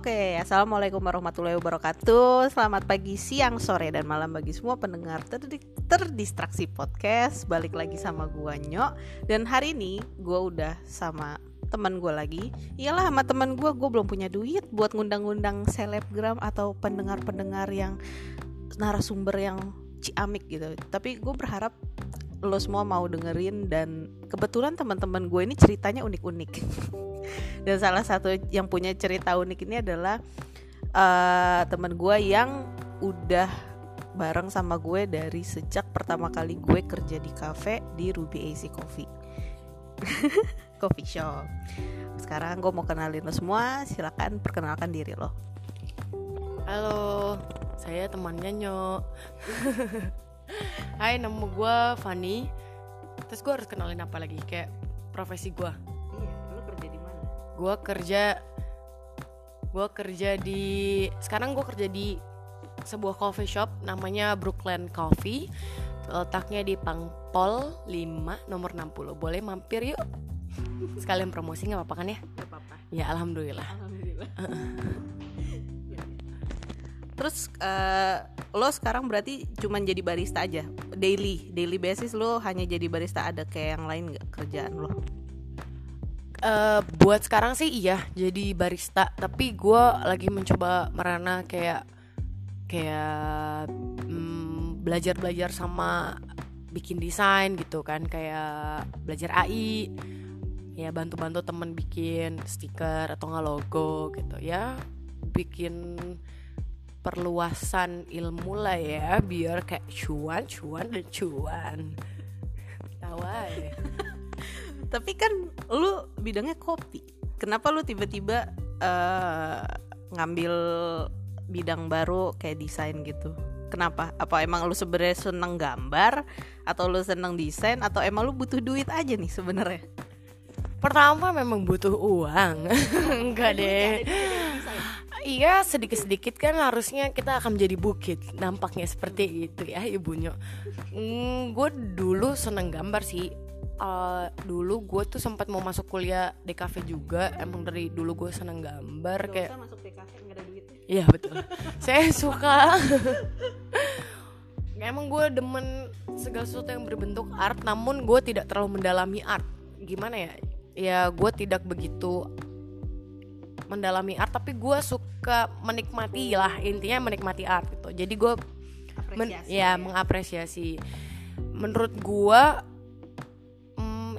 Oke, assalamualaikum warahmatullahi wabarakatuh. Selamat pagi, siang, sore, dan malam bagi semua pendengar terdi- terdistraksi podcast. Balik lagi sama gua Nyok. Dan hari ini gua udah sama teman gua lagi. Iyalah sama teman gua, gua belum punya duit buat ngundang-ngundang selebgram atau pendengar-pendengar yang narasumber yang ciamik gitu. Tapi gue berharap lo semua mau dengerin dan kebetulan teman-teman gue ini ceritanya unik-unik. dan salah satu yang punya cerita unik ini adalah uh, teman gue yang udah bareng sama gue dari sejak pertama kali gue kerja di cafe di Ruby AC Coffee coffee shop sekarang gue mau kenalin lo semua silakan perkenalkan diri lo Halo, saya temannya Nyok. Hai, nama gue Fanny. Terus gue harus kenalin apa lagi? Kayak profesi gue. Gue kerja, gue kerja di. Sekarang gue kerja di sebuah coffee shop namanya Brookland Coffee. Letaknya di Pangpol 5 nomor 60. Boleh mampir yuk. Sekalian promosi nggak apa-apa kan ya? Gak apa-apa Ya alhamdulillah. Alhamdulillah. Terus eh, lo sekarang berarti cuman jadi barista aja, daily, daily basis lo hanya jadi barista ada kayak yang lain nggak kerjaan lo? Eh, buat sekarang sih iya jadi barista. Tapi gue lagi mencoba merana kayak kayak mm, belajar belajar sama bikin desain gitu kan. Kayak belajar AI ya bantu bantu temen bikin stiker atau nggak logo gitu ya. Bikin perluasan ilmu lah ya biar kayak cuan cuan dan cuan. Tawa ya Tapi kan lo bidangnya kopi. Kenapa lo tiba-tiba eh, ngambil bidang baru kayak desain gitu? Kenapa? Apa emang lo sebenarnya seneng gambar atau lo seneng desain atau emang lo butuh duit aja nih sebenarnya? Pertama memang butuh uang Enggak deh Iya sedikit-sedikit kan harusnya kita akan menjadi bukit Nampaknya seperti itu ya ibunya hmm, Gue dulu seneng gambar sih Eh, Dulu gue tuh sempat mau masuk kuliah di cafe juga Emang dari dulu gue seneng gambar kayak masuk nggak ada duitnya. Iya betul. Saya suka. Emang gue demen segala sesuatu yang berbentuk art Namun gue tidak terlalu mendalami art. Gimana ya? Ya gue tidak begitu mendalami art Tapi gue suka menikmati lah Intinya menikmati art gitu. Jadi gue men- Apresiasi ya mengapresiasi. Menurut gue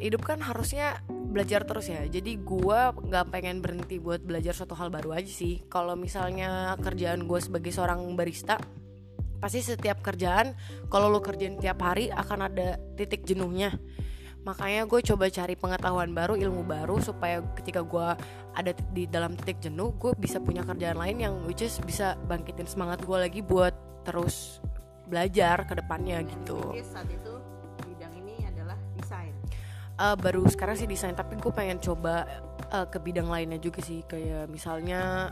Hidup kan harusnya belajar terus ya. Jadi gua nggak pengen berhenti buat belajar suatu hal baru aja sih. Kalau misalnya kerjaan gue sebagai seorang barista pasti setiap kerjaan kalau lo kerjain tiap hari akan ada titik jenuhnya. Makanya gue coba cari pengetahuan baru ilmu baru supaya ketika gue ada di dalam titik jenuh gue bisa punya kerjaan lain yang which is bisa bangkitin semangat gue lagi buat terus belajar ke depannya gitu. Saat itu Eh, baru sekarang sih desain tapi gue pengen coba eh, ke bidang lainnya juga sih kayak misalnya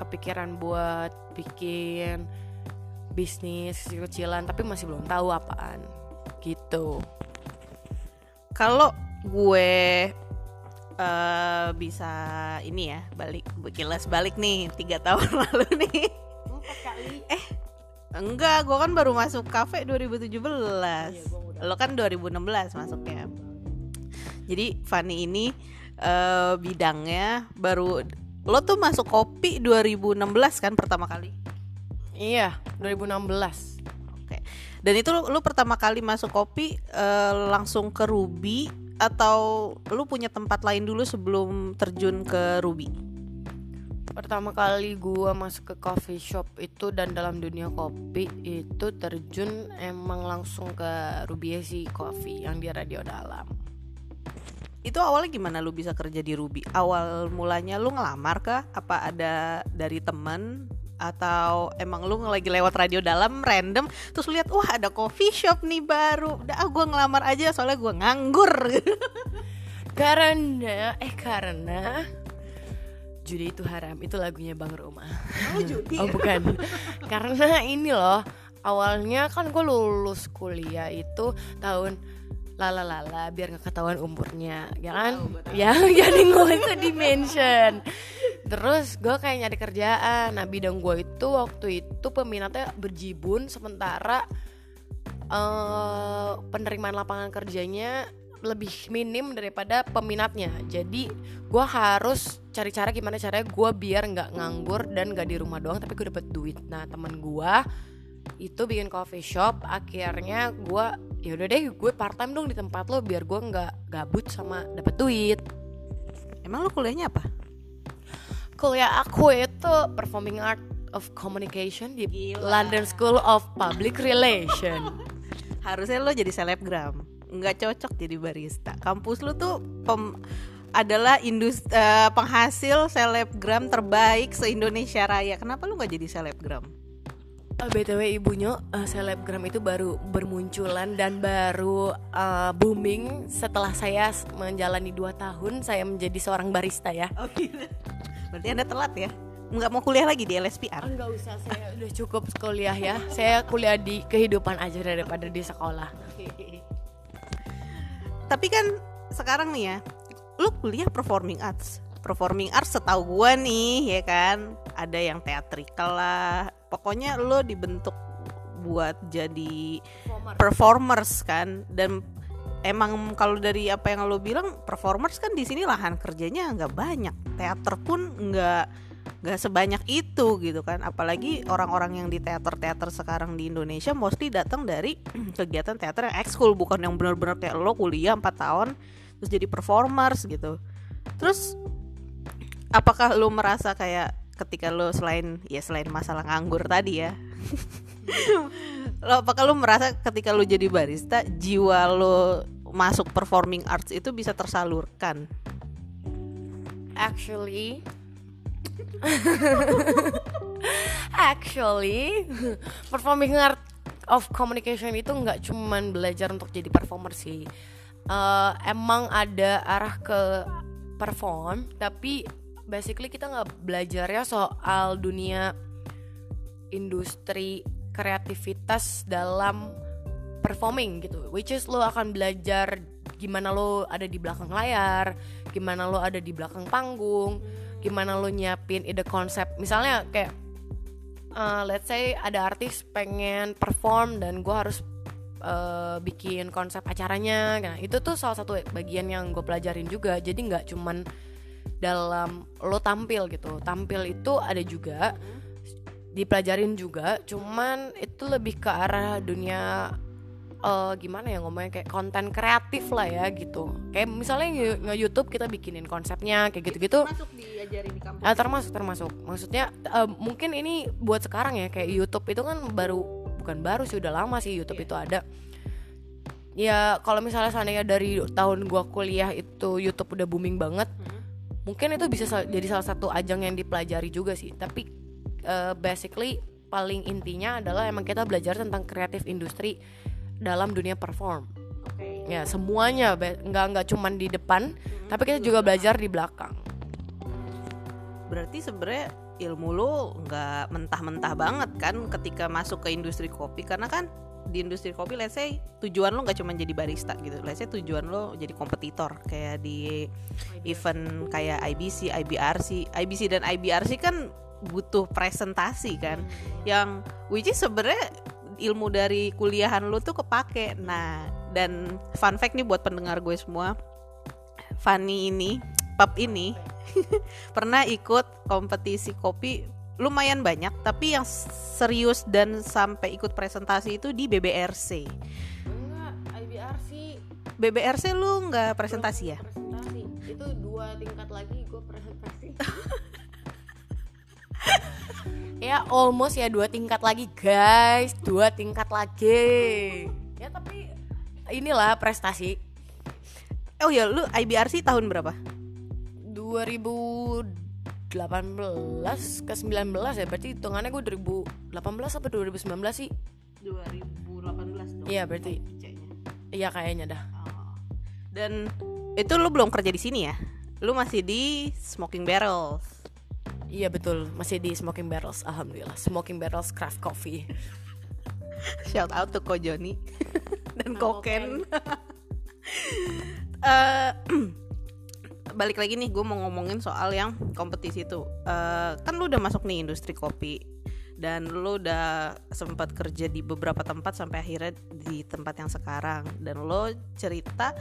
kepikiran buat bikin bisnis kecil-kecilan tapi masih belum tahu apaan gitu Kalau gue eh bisa ini ya balik kilas balik nih tiga tahun lalu nih. Eh enggak, gue kan baru masuk kafe 2017. Lo kan 2016 masuknya. Jadi Fanny ini eh bidangnya baru lo tuh masuk kopi 2016 kan pertama kali. iya 2016 Oke. Dan itu lu, lu pertama kali masuk kopi eh, langsung ke Ruby atau lu punya tempat lain dulu sebelum terjun ke Ruby? pertama kali gue masuk ke coffee shop itu dan dalam dunia kopi itu terjun emang langsung ke Rubiesi Coffee yang di radio dalam Itu awalnya gimana lu bisa kerja di Ruby? Awal mulanya lu ngelamar kah? Apa ada dari temen atau emang lu lagi lewat radio dalam random terus lu lihat wah ada coffee shop nih baru udah ah gue ngelamar aja soalnya gue nganggur Karena eh karena judi itu haram itu lagunya Bang Roma. oh judi Oh bukan. karena ini loh awalnya kan gue lulus kuliah itu tahun lala lala biar nggak ketahuan umurnya ya kan? tahu. ya jadi nggak usah di mention terus gue kayak nyari kerjaan. Nah bidang gue itu waktu itu peminatnya berjibun sementara eh penerimaan lapangan kerjanya lebih minim daripada peminatnya. Jadi gue harus cari cara gimana caranya gue biar nggak nganggur dan nggak di rumah doang tapi gue dapet duit. Nah temen gue itu bikin coffee shop. Akhirnya gue ya udah deh gue part time dong di tempat lo biar gue nggak gabut sama dapet duit. Emang lu kuliahnya apa? kuliah aku itu performing art of communication di Gila. London School of Public Relation. Harusnya lo jadi selebgram. Nggak cocok jadi barista. Kampus lu tuh pem- adalah industri penghasil selebgram terbaik se Indonesia Raya. Kenapa lu nggak jadi selebgram Eh, BTW ibunya eh, selebgram itu baru bermunculan dan baru eh, booming setelah saya menjalani 2 tahun saya menjadi seorang barista ya. oh gitu berarti anda telat ya nggak mau kuliah lagi di LSPR Enggak usah, saya udah cukup kuliah ya. Saya kuliah di kehidupan aja daripada di sekolah. tapi kan sekarang nih ya lu kuliah performing arts performing arts setahu gua nih ya kan ada yang teatrikal lah pokoknya lu dibentuk buat jadi performers kan. Dan emang kalau dari apa yang lo bilang performers kan di sini lahan kerjanya nggak banyak. Teater pun nggak nggak sebanyak itu gitu kan. Apalagi orang-orang yang di teater-teater sekarang di Indonesia mostly datang dari kegiatan teater yang ekskul bukan yang benar-benar kayak lo kuliah 4 tahun terus jadi performers gitu. Terus apakah lo merasa kayak ketika lo selain ya selain masalah nganggur tadi ya. Lo apakah lo merasa ketika lo jadi barista jiwa lo masuk performing arts itu bisa tersalurkan? Actually Actually Performing art of communication itu nggak cuman belajar untuk jadi performer sih. Eh, Emang ada arah ke perform Tapi basically kita nggak belajarnya soal dunia industri kreativitas dalam performing gitu. Which is lo akan belajar gimana lo ada di belakang layar gimana lo ada di belakang panggung gimana lo nyiapin ide konsep. Misalnya kayak uh, let's say ada artis pengen perform dan gue harus uh, bikin konsep acaranya. Nah itu tuh salah satu bagian yang gue pelajarin juga. Jadi nggak cuman dalam lo tampil gitu. Tampil itu ada juga dipelajarin juga. Cuman itu lebih ke arah dunia eh, gimana ya ngomongnya kayak konten kreatif lah ya gitu. Kayak misalnya nge- nge-youtube kita bikinin konsepnya kayak gitu-gitu. Masuk diajarin di kampus? Ah, termasuk termasuk. Maksudnya eh, mungkin ini buat sekarang ya kayak YouTube itu kan baru bukan baru sih udah lama sih YouTube itu ada. Ya kalau misalnya seandainya dari tahun gua kuliah itu YouTube udah booming banget mungkin itu bisa sal- jadi salah satu ajang yang dipelajari juga sih. Tapi eh, basically paling intinya adalah emang kita belajar tentang kreatif industri dalam dunia perform. Oke. ya semuanya nggak nggak cuman di depan tapi kita juga belajar di belakang. Berarti sebenarnya ilmu lo nggak mentah-mentah banget kan ketika masuk ke industri kopi? Karena kan di industri kopi let's say tujuan lo nggak cuma jadi barista gitu. Let's say tujuan lo jadi kompetitor kayak di event kayak IBC, IBRC, IBC dan IBRC kan butuh presentasi kan yang which is sebenarnya ilmu dari kuliahan lu tuh kepake. Nah dan fun fact nih buat pendengar gue semua Fanny ini pub ini pernah ikut kompetisi kopi lumayan banyak tapi yang serius dan sampai ikut presentasi itu di BBRC enggak IBRC BBRC lu nggak presentasi ya? Presentasi. Itu dua tingkat lagi gue presentasi. Ya almost ya dua tingkat lagi guys. Dua tingkat lagi. Ya tapi inilah prestasi. Oh ya lu IBRC tahun berapa 2018 ke 19 ya. Berarti hitungannya gue 2018 apa 2019 sih? 2018 dong. Iya, berarti. Iya kayaknya dah. Oh. dan itu lu belum kerja di sini ya? Lu masih di Smoking Barrels. Iya betul. Masih di Smoking Barrels. Alhamdulillah. Smoking Barrels Craft Coffee. Shout out to Ko Joni dan Nah, Koken. Eh, balik lagi nih gue mau ngomongin soal yang kompetisi tuh. Eh, kan lu udah masuk nih industri kopi dan lu udah sempat kerja di beberapa tempat sampai akhirnya di tempat yang sekarang. Dan lo cerita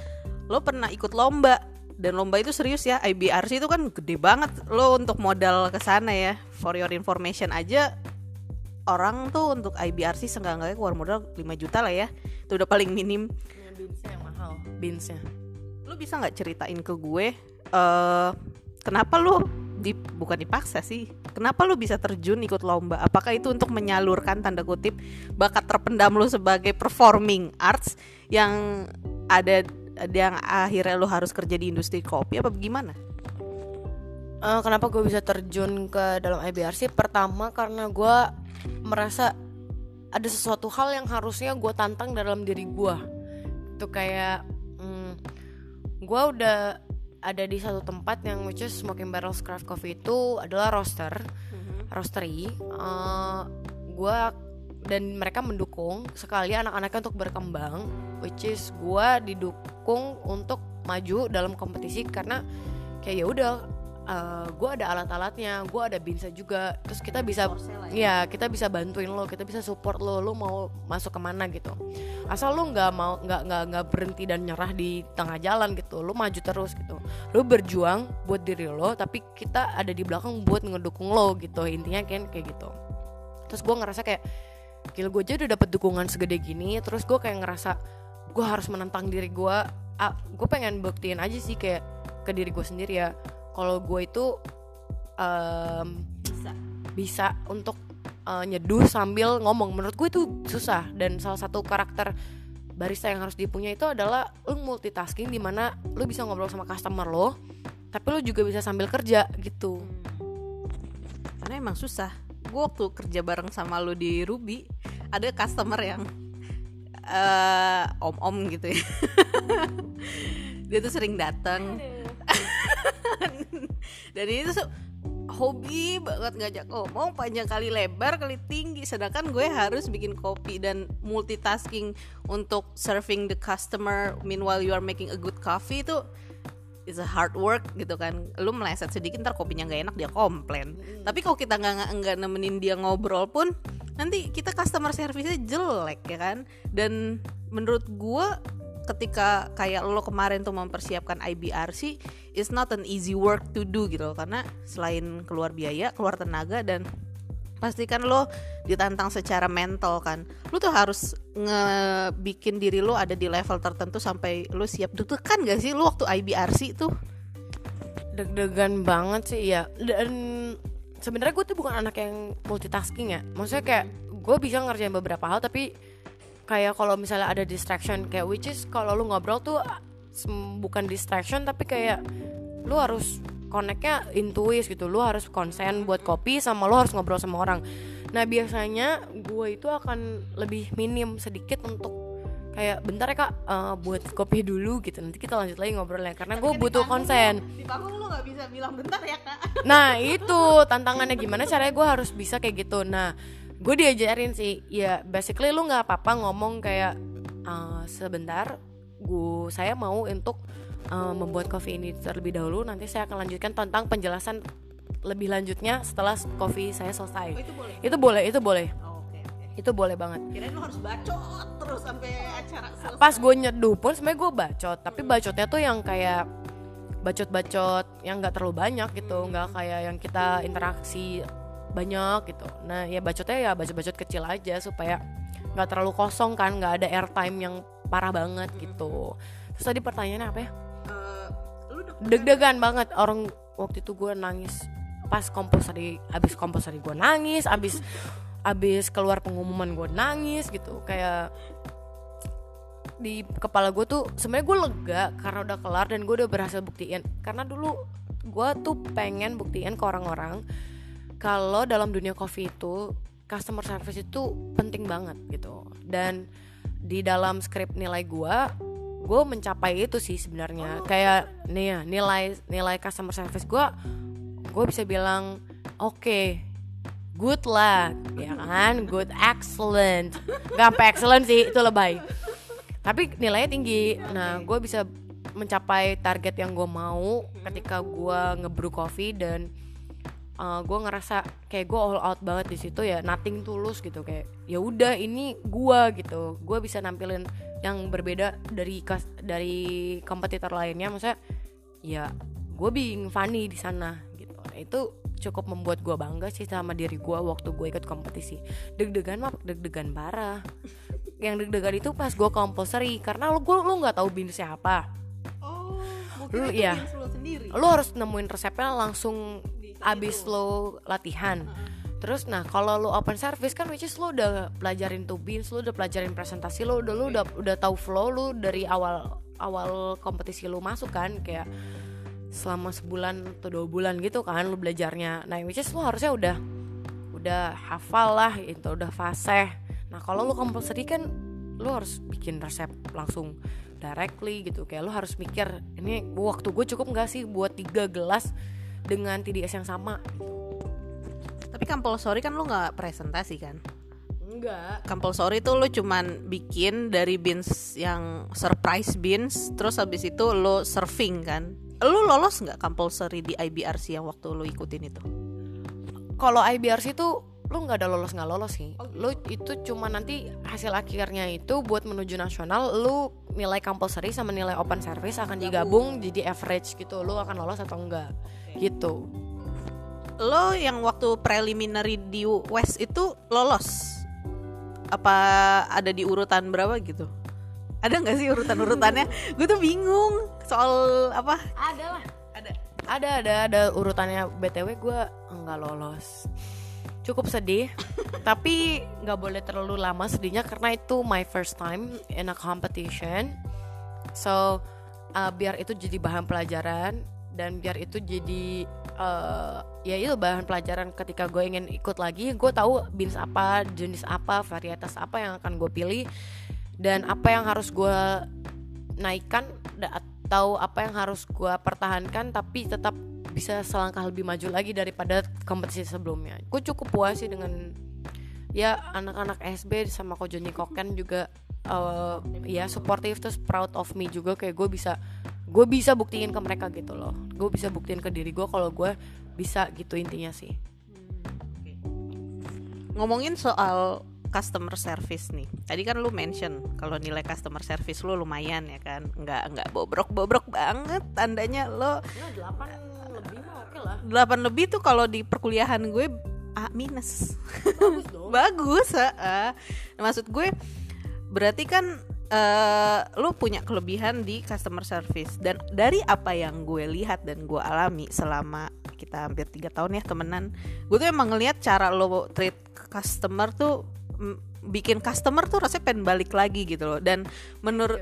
lo pernah ikut lomba dan lomba itu serius ya. IBRC itu kan gede banget. Lo untuk modal ke sana ya for your information aja orang tuh untuk IBRC seenggak-enggaknya keluar modal 5 juta lah ya. Itu udah paling minim. Beansnya yang mahal. Beansnya. Lu bisa nggak ceritain ke gue eh kenapa lu di, bukan dipaksa sih kenapa lu bisa terjun ikut lomba apakah itu untuk menyalurkan tanda kutip bakat terpendam lu sebagai performing arts yang ada yang akhirnya lu harus kerja di industri kopi apa gimana Eh, kenapa gue bisa terjun ke dalam IBRC? Pertama karena gue merasa ada sesuatu hal yang harusnya gue tantang dalam diri gue. Itu kayak hmm, gue udah ada di satu tempat yang which is Smoking Barrels Craft Coffee itu adalah roaster, roastery. Eh, gue dan mereka mendukung sekali anak-anaknya untuk berkembang, which is gue didukung untuk maju dalam kompetisi karena kayak ya udah gue ada alat-alatnya, gue ada binsa juga, terus kita bisa ya kita bisa bantuin lo, kita bisa support lo, lo mau masuk ke mana gitu. Asal lo nggak mau nggak nggak nggak berhenti dan nyerah di tengah jalan gitu, lo maju terus gitu. Lo berjuang buat diri lo, tapi kita ada di belakang buat ngedukung lo gitu. Intinya kan kayak gitu. Terus gue ngerasa kayak gila gue aja udah dapet dukungan segede gini, terus gue kayak ngerasa gue harus menentang diri gue. Ah, gue pengen buktiin aja sih kayak ke diri gue sendiri ya kalau gue itu em, bisa. bisa untuk eh, nyeduh sambil ngomong. Menurut gue itu susah. Dan salah satu karakter barista yang harus dipunya itu adalah lu multitasking di mana lu bisa ngobrol sama customer lo tapi lu juga bisa sambil kerja gitu. Karena emang susah. Gue waktu kerja bareng sama lu di Ruby ada customer yang eh om-om gitu ya. Dia tuh sering datang dan ini tuh hobi banget ngajak ngomong panjang kali lebar kali tinggi. Sedangkan gue harus bikin kopi dan multitasking untuk serving the customer. Meanwhile you are making a good coffee itu is a hard work gitu kan. Lu meleset sedikit ntar kopinya nggak enak dia komplain. Tapi kalau kita nggak nggak nemenin dia ngobrol pun nanti kita customer service-nya jelek ya kan? Dan menurut gua ketika kayak lo kemarin tuh mempersiapkan IBRC is not an easy work to do gitu loh. karena selain keluar biaya keluar tenaga dan pastikan lo ditantang secara mental kan. Lo tuh harus ngebikin diri lo ada di level tertentu sampai lo siap. Deg-degan gak sih lo waktu IBRC tuh? Deg-degan banget sih ya dan sebenarnya gue tuh bukan anak yang multitasking ya. Maksudnya kayak gue bisa ngerjain beberapa hal tapi kayak kalau misalnya ada distraction kayak which is kalau lu ngobrol tuh bukan distraction tapi kayak lu harus connectnya intuis gitu. Lu harus konsen buat kopi sama lu harus ngobrol sama orang. Nah biasanya gue itu akan lebih minim sedikit untuk kayak bentar ya kak eh, buat kopi dulu gitu. Nanti kita lanjut lagi ngobrolnya. Karena gue butuh konsen. di panggung lo nggak bisa bilang bentar ya kak. Nah itu tantangannya gimana caranya gue harus bisa kayak gitu. Nah gue diajarin sih ya basically lu nggak apa-apa ngomong kayak "Eh, sebentar gue saya mau untuk eh, membuat kopi ini terlebih dahulu nanti saya akan lanjutkan tentang penjelasan lebih lanjutnya setelah kopi saya selesai. Oh, itu boleh? Itu boleh itu boleh. Oh, oke oke. Itu boleh banget. Kirain lo harus bacot terus sampai acara selesai. Pas gue nyeduh pun sebenarnya gue bacot tapi bacotnya tuh yang kayak bacot-bacot yang nggak terlalu banyak gitu nggak kayak yang kita interaksi banyak gitu. Nah ya bacotnya ya bacot-bacot kecil aja supaya nggak terlalu kosong kan nggak ada airtime yang parah banget gitu. Terus tadi pertanyaannya apa ya? Deg deg-degan? Banget. Orang waktu itu gue nangis. Pas kompos tadi abis kompos tadi gue nangis abis abis keluar pengumuman gue nangis gitu. Kayak di kepala gue tuh sebenarnya gue lega karena udah kelar dan gue udah berhasil buktiin. Karena dulu gue tuh pengen buktiin ke orang-orang kalau dalam dunia kopi itu customer service itu penting banget gitu. Dan di dalam skrip nilai gue gue mencapai itu sih sebenarnya. Kayak nih ya nilai nilai customer service gue gue bisa bilang oke good lah ya kan? Good excellent. Gak sampai excellent sih itu lebay. Tapi nilainya tinggi. Nah gue bisa mencapai target yang gue mau ketika gue ngebrew coffee dan uh, gue ngerasa kayak gue all out banget di situ ya nothing tulus gitu. Kayak ya udah ini gue gitu. Gue bisa nampilin yang berbeda dari kas dari kompetitor lainnya. Maksudnya ya gue being funny di sana gitu. Nah, itu cukup membuat gue bangga sih sama diri gue waktu gue ikut kompetisi. Deg-degan mah deg-degan parah. Yang deg-degan itu pas gue compulsory karena lu gue lu nggak tahu bin siapa. Oh Lu- beans lo sendiri. Lu harus nemuin resepnya langsung abis lo latihan. Terus nah kalau lu open service kan which is lu udah pelajarin tuh beans lu udah pelajarin presentasi lu udah lu udah udah tahu flow lu dari awal awal kompetisi lu masuk kan kayak selama sebulan atau dua bulan gitu kan lu belajarnya. Nah which is lu harusnya udah udah hafal lah itu udah fasih nah kalau lu compulsory kan lu harus bikin resep langsung directly gitu. Kayak lu harus mikir ini waktu gue cukup nggak sih buat tiga gelas dengan TDS yang sama. Tapi compulsory kan lu nggak presentasi kan? Enggak. Compulsory tuh lu cuman bikin dari beans yang surprise beans terus habis itu lu serving kan? Lu lolos nggak compulsory di IBRC yang waktu lu ikutin itu? Kalau IBRC itu lu nggak ada lolos nggak lolos sih. Lu itu cuma nanti hasil akhirnya itu buat menuju nasional lu nilai compulsory sama nilai open service akan digabung jadi average gitu. Lu akan lolos atau enggak gitu. Lo yang waktu preliminary di West itu lolos? Apa ada di urutan berapa gitu? Ada nggak sih urutan urutannya gue tuh bingung soal apa. Ada lah. Ada. Ada ada ada urutannya. Btw gue nggak lolos cukup sedih tapi nggak boleh terlalu lama sedihnya karena itu my first time in a competition. So uh, biar itu jadi bahan pelajaran dan biar itu jadi uh, ya itu bahan pelajaran ketika gue ingin ikut lagi gue tahu beans apa jenis apa varietas apa yang akan gue pilih dan apa yang harus gue naikkan atau apa yang harus gue pertahankan tapi tetap bisa selangkah lebih maju lagi daripada kompetisi sebelumnya. Gue cukup puas sih dengan ya anak-anak SB sama Ko Joni Koken juga uh, ya supportive terus proud of me juga kayak gue bisa gue bisa buktiin ke mereka gitu loh. Gue bisa buktiin ke diri gue kalau gue bisa gitu intinya sih. Ngomongin soal customer service nih tadi kan lu mention kalau nilai customer service lu lumayan ya kan nggak nggak bobrok bobrok banget tandanya lo. Delapan oke lah 8 lebih tuh kalau di perkuliahan gue A minus. Bagus dong. Bagus. Nah, maksud gue berarti kan eh lu punya kelebihan di customer service. Dan dari apa yang gue lihat dan gue alami selama kita hampir tiga tahun ya temenan gue tuh emang ngelihat cara lo treat customer tuh bikin customer tuh rasanya pengen balik lagi gitu loh. Dan menurut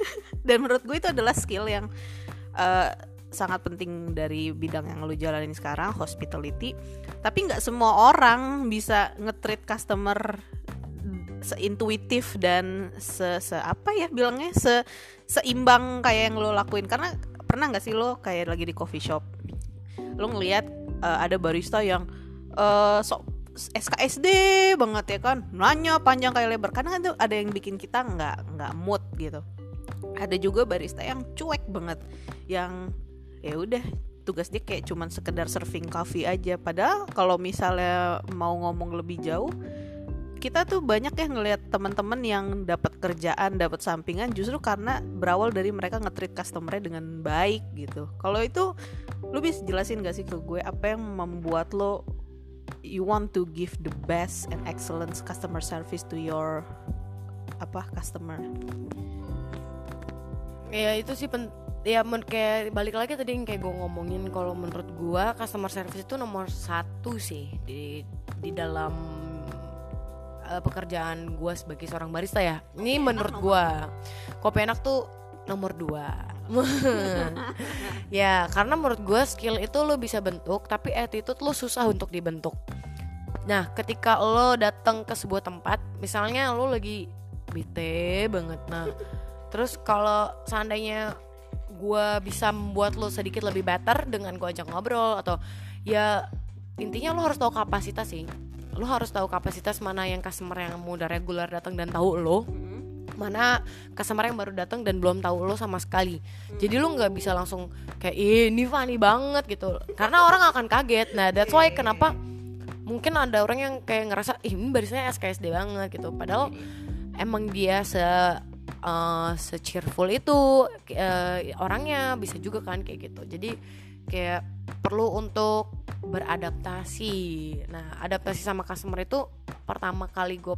dan menurut gue itu adalah skill yang eh, sangat penting dari bidang yang lu jalanin sekarang hospitality. Tapi nggak semua orang bisa nge-treat customer seintuitif dan se, se apa ya bilangnya se seimbang kayak yang lo lakuin. Karena pernah nggak sih lo kayak lagi di coffee shop? Lo ngelihat eh, ada barista yang eh sok SKSD banget ya kan? Nanya panjang kayak lebar. Karena kan tuh ada yang bikin kita nggak nggak mood gitu. Ada juga barista yang cuek banget. Yang ya udah dia kayak cuman sekedar serving coffee aja padahal kalau misalnya mau ngomong lebih jauh kita tuh banyak ya ngelihat teman-teman yang dapat kerjaan, dapat sampingan justru karena berawal dari mereka nge-treat customer-nya dengan baik gitu. Kalau itu lu bisa jelasin gak sih ke gue apa yang membuat lo you want to give the best and excellent customer service to your apa customer? ya itu sih ya men- kayak balik lagi tadi yang kayak gue ngomongin kalau menurut gue customer service itu nomor satu sih di di dalam eh, pekerjaan gue sebagai seorang barista ya. Ini menurut gue kopi enak tuh nomor dua. Ya karena menurut gue skill itu lo bisa bentuk tapi attitude lo susah untuk dibentuk. Nah ketika lo datang ke sebuah tempat misalnya lo lagi bete banget nah terus kalau seandainya gue bisa membuat lo sedikit lebih better dengan gue ajak ngobrol atau ya intinya lo harus tahu kapasitas sih. Lo harus tahu kapasitas mana yang customer yang mudah regular datang dan tahu lo mana customer yang baru datang dan belum tahu lo sama sekali. Jadi lo nggak bisa langsung kayak "Ih, ini funny banget gitu. Karena orang akan kaget. Nah that's why kenapa mungkin ada orang yang kayak ngerasa ih ini barisnya SKSD banget gitu. Padahal emang dia se uh, se cheerful itu uh, orangnya bisa juga kan kayak gitu. Jadi kayak perlu untuk beradaptasi. Nah adaptasi sama customer itu pertama kali gue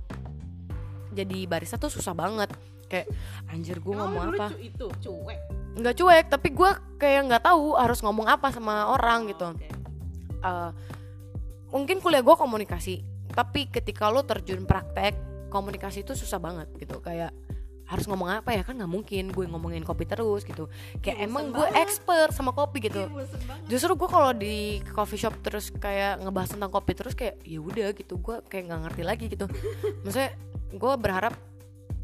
jadi barista tuh susah banget. Kayak anjir gue ngomong apa? itu cuek? Nggak cuek tapi gue kayak nggak tahu harus ngomong apa sama orang gitu. Uh, mungkin kuliah gue komunikasi tapi ketika lo terjun praktek komunikasi itu susah banget gitu. Kayak harus ngomong apa ya? Kan nggak mungkin gue ngomongin kopi terus gitu. Kayak Ih, emang gue banget. expert sama kopi gitu. Ih, banget. justru gue kalau di coffee shop terus kayak ngebahas tentang kopi terus kayak ya udah gitu. Gue kayak nggak ngerti lagi gitu. Maksudnya gue berharap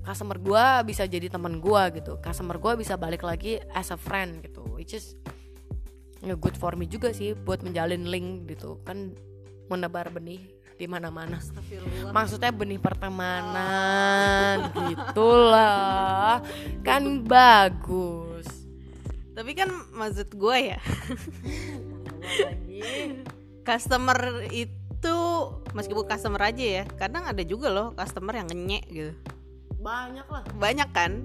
customer gue bisa jadi teman gue gitu. Customer gue bisa balik lagi as a friend gitu. Which is ya good for me juga sih buat menjalin link gitu. Kan menebar benih di mana-mana. Maksudnya benih pertemanan gitulah. Kan bagus. Tapi kan maksud gue ya. Customer itu meskipun customer aja ya kadang ada juga loh customer yang ngenyek gitu. Banyak lah. Banyak kan?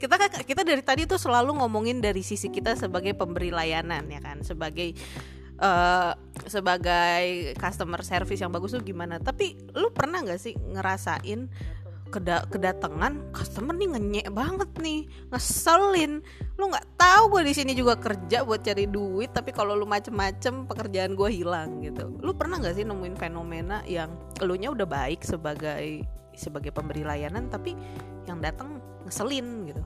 Kita kan kita dari tadi tuh selalu ngomongin dari sisi kita sebagai pemberi layanan ya kan? Sebagai eh, sebagai customer service yang bagus tuh gimana? Tapi lu pernah nggak sih ngerasain keda kedatangan customer nih ngenyek banget nih ngeselin. Lu nggak tahu gue di sini juga kerja buat cari duit tapi kalau lu macem-macem pekerjaan gue hilang gitu. Lu pernah nggak sih nemuin fenomena yang elunya udah baik sebagai sebagai pemberi layanan tapi yang datang ngeselin gitu?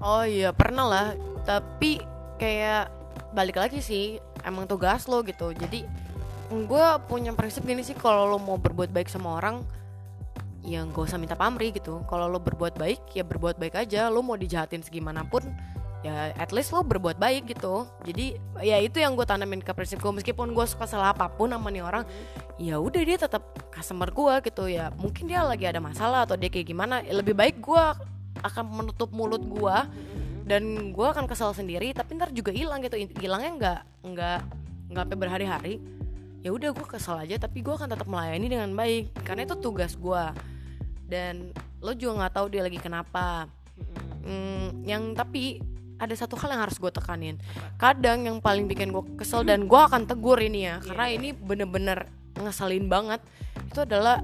Oh iya pernah lah. Tapi kayak balik lagi sih Emang tugas lo gitu. Jadi gue punya prinsip gini sih Kalau lo mau berbuat baik sama orang Ya gak usah minta pamrih gitu. Kalau lo berbuat baik ya berbuat baik aja. Lo mau dijahatin segimanapun Ya at least lo berbuat baik gitu. Jadi ya itu yang gue tanamin ke prinsip gue Meskipun gue suka salah apa pun sama nih orang ya udah dia tetap customer gue gitu. Ya mungkin dia lagi ada masalah atau dia kayak gimana lebih baik gue akan menutup mulut gue dan gue akan kesal sendiri tapi ntar juga hilang gitu. Hilangnya nggak nggak nggak sampai berhari-hari. Ya udah gue kesal aja tapi gue akan tetap melayani dengan baik karena itu tugas gue dan lo juga nggak tahu dia lagi kenapa. Hmm, yang tapi ada satu hal yang harus gue tekanin. Kadang yang paling bikin gue kesel dan gue akan tegur ini ya karena ini bener-bener ngeselin banget itu adalah